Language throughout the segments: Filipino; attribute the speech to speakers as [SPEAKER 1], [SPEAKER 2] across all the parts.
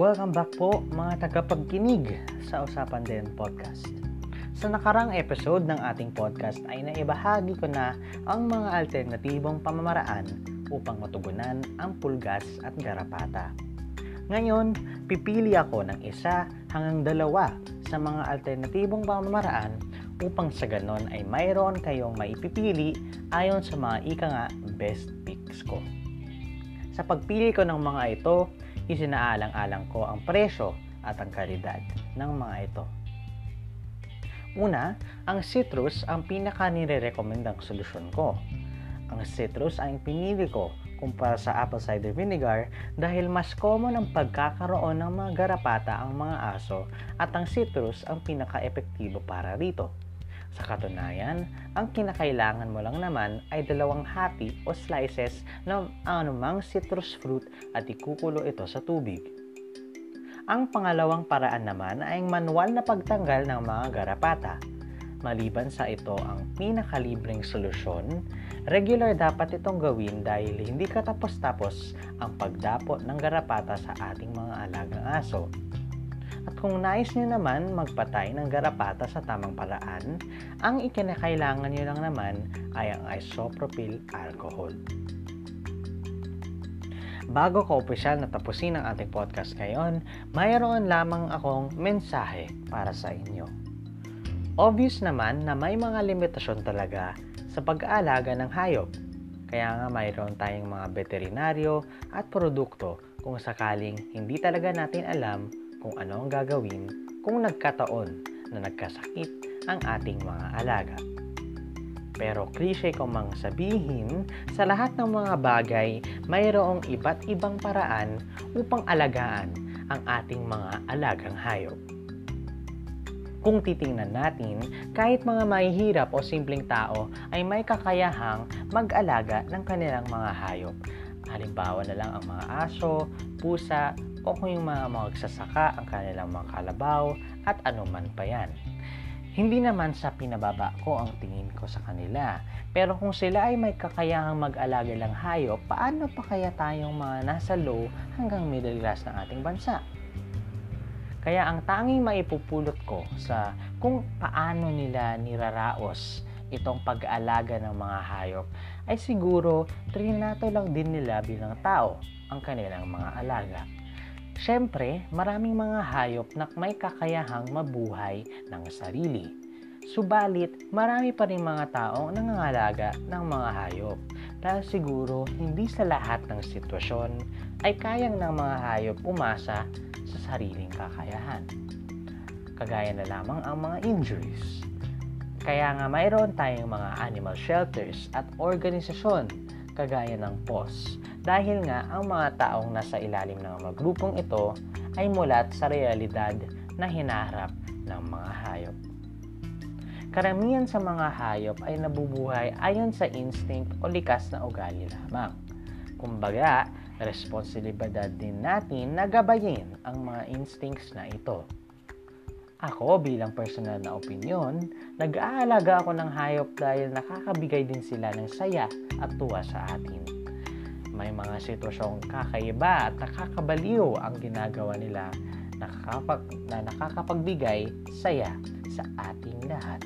[SPEAKER 1] Welcome back po mga tagapagkinig sa Usapan Din Podcast. Sa nakarang episode ng ating podcast ay naibahagi ko na ang mga alternatibong pamamaraan upang matugunan ang pulgas at garapata. Ngayon, pipili ako ng isa hanggang dalawa sa mga alternatibong pamamaraan upang sa ganon ay mayroon kayong maipipili ayon sa mga ika nga best picks ko. Sa pagpili ko ng mga ito, isinaalang-alang ko ang presyo at ang kalidad ng mga ito. Una, ang citrus ang pinaka nire-recommendang solusyon ko. Ang citrus ang pinili ko kumpara sa apple cider vinegar dahil mas common ang pagkakaroon ng mga garapata ang mga aso at ang citrus ang pinaka-epektibo para rito. Sa katunayan, ang kinakailangan mo lang naman ay dalawang hati o slices ng anumang citrus fruit at ikukulo ito sa tubig. Ang pangalawang paraan naman ay ang manual na pagtanggal ng mga garapata. Maliban sa ito ang pinakalibreng solusyon, regular dapat itong gawin dahil hindi katapos-tapos ang pagdapo ng garapata sa ating mga alagang aso. Kung nais nyo naman magpatay ng garapata sa tamang paraan, ang ikinakailangan nyo lang naman ay ang isopropyl alcohol. Bago ko opisyal na tapusin ang ating podcast ngayon, mayroon lamang akong mensahe para sa inyo. Obvious naman na may mga limitasyon talaga sa pag-aalaga ng hayop. Kaya nga mayroon tayong mga veterinaryo at produkto kung sakaling hindi talaga natin alam kung ano ang gagawin kung nagkataon na nagkasakit ang ating mga alaga. Pero klise ko mang sabihin, sa lahat ng mga bagay, mayroong iba't ibang paraan upang alagaan ang ating mga alagang hayop. Kung titingnan natin, kahit mga mahihirap o simpleng tao ay may kakayahang mag-alaga ng kanilang mga hayop. Halimbawa na lang ang mga aso, pusa, o kung yung mga magsasaka ang kanilang mga kalabaw at anuman pa yan. Hindi naman sa pinababa ko ang tingin ko sa kanila. Pero kung sila ay may kakayahang mag-alaga lang hayop, paano pa kaya tayong mga nasa low hanggang middle class ng ating bansa? Kaya ang tanging maipupulot ko sa kung paano nila niraraos itong pag-aalaga ng mga hayop ay siguro trinato lang din nila bilang tao ang kanilang mga alaga. Siyempre, maraming mga hayop na may kakayahang mabuhay ng sarili. Subalit, marami pa rin mga taong nangangalaga ng mga hayop dahil siguro hindi sa lahat ng sitwasyon ay kayang ng mga hayop umasa sa sariling kakayahan. Kagaya na lamang ang mga injuries. Kaya nga mayroon tayong mga animal shelters at organisasyon kagaya ng POS dahil nga ang mga taong nasa ilalim ng mga grupong ito ay mulat sa realidad na hinaharap ng mga hayop. Karamihan sa mga hayop ay nabubuhay ayon sa instinct o likas na ugali lamang. Kumbaga, responsibilidad din natin na gabayin ang mga instincts na ito. Ako bilang personal na opinion, nag-aalaga ako ng hayop dahil nakakabigay din sila ng saya at tuwa sa atin. May mga sitwasyong kakaiba at nakakabaliw ang ginagawa nila nakakapag, na nakakapagbigay saya sa ating lahat.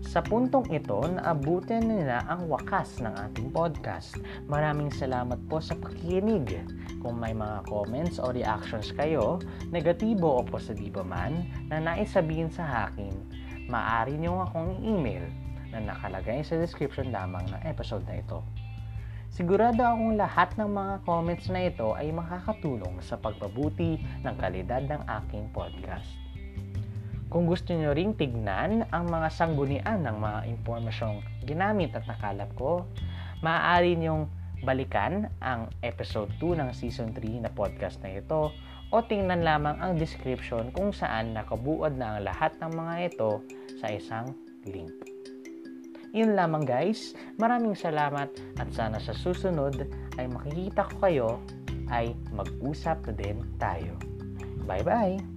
[SPEAKER 1] Sa puntong ito, naabutin nila ang wakas ng ating podcast. Maraming salamat po sa pakikinig. Kung may mga comments o reactions kayo, negatibo o positibo man, na nais sabihin sa akin, maaari niyo akong i-email na nakalagay sa description lamang ng episode na ito. Sigurado akong lahat ng mga comments na ito ay makakatulong sa pagpabuti ng kalidad ng aking podcast. Kung gusto nyo ring tignan ang mga sanggunian ng mga impormasyong ginamit at nakalap ko, maaari nyong balikan ang episode 2 ng season 3 na podcast na ito o tingnan lamang ang description kung saan nakabuod na ang lahat ng mga ito sa isang link. Yun lamang guys, maraming salamat at sana sa susunod ay makikita ko kayo ay mag-usap na din tayo. Bye-bye!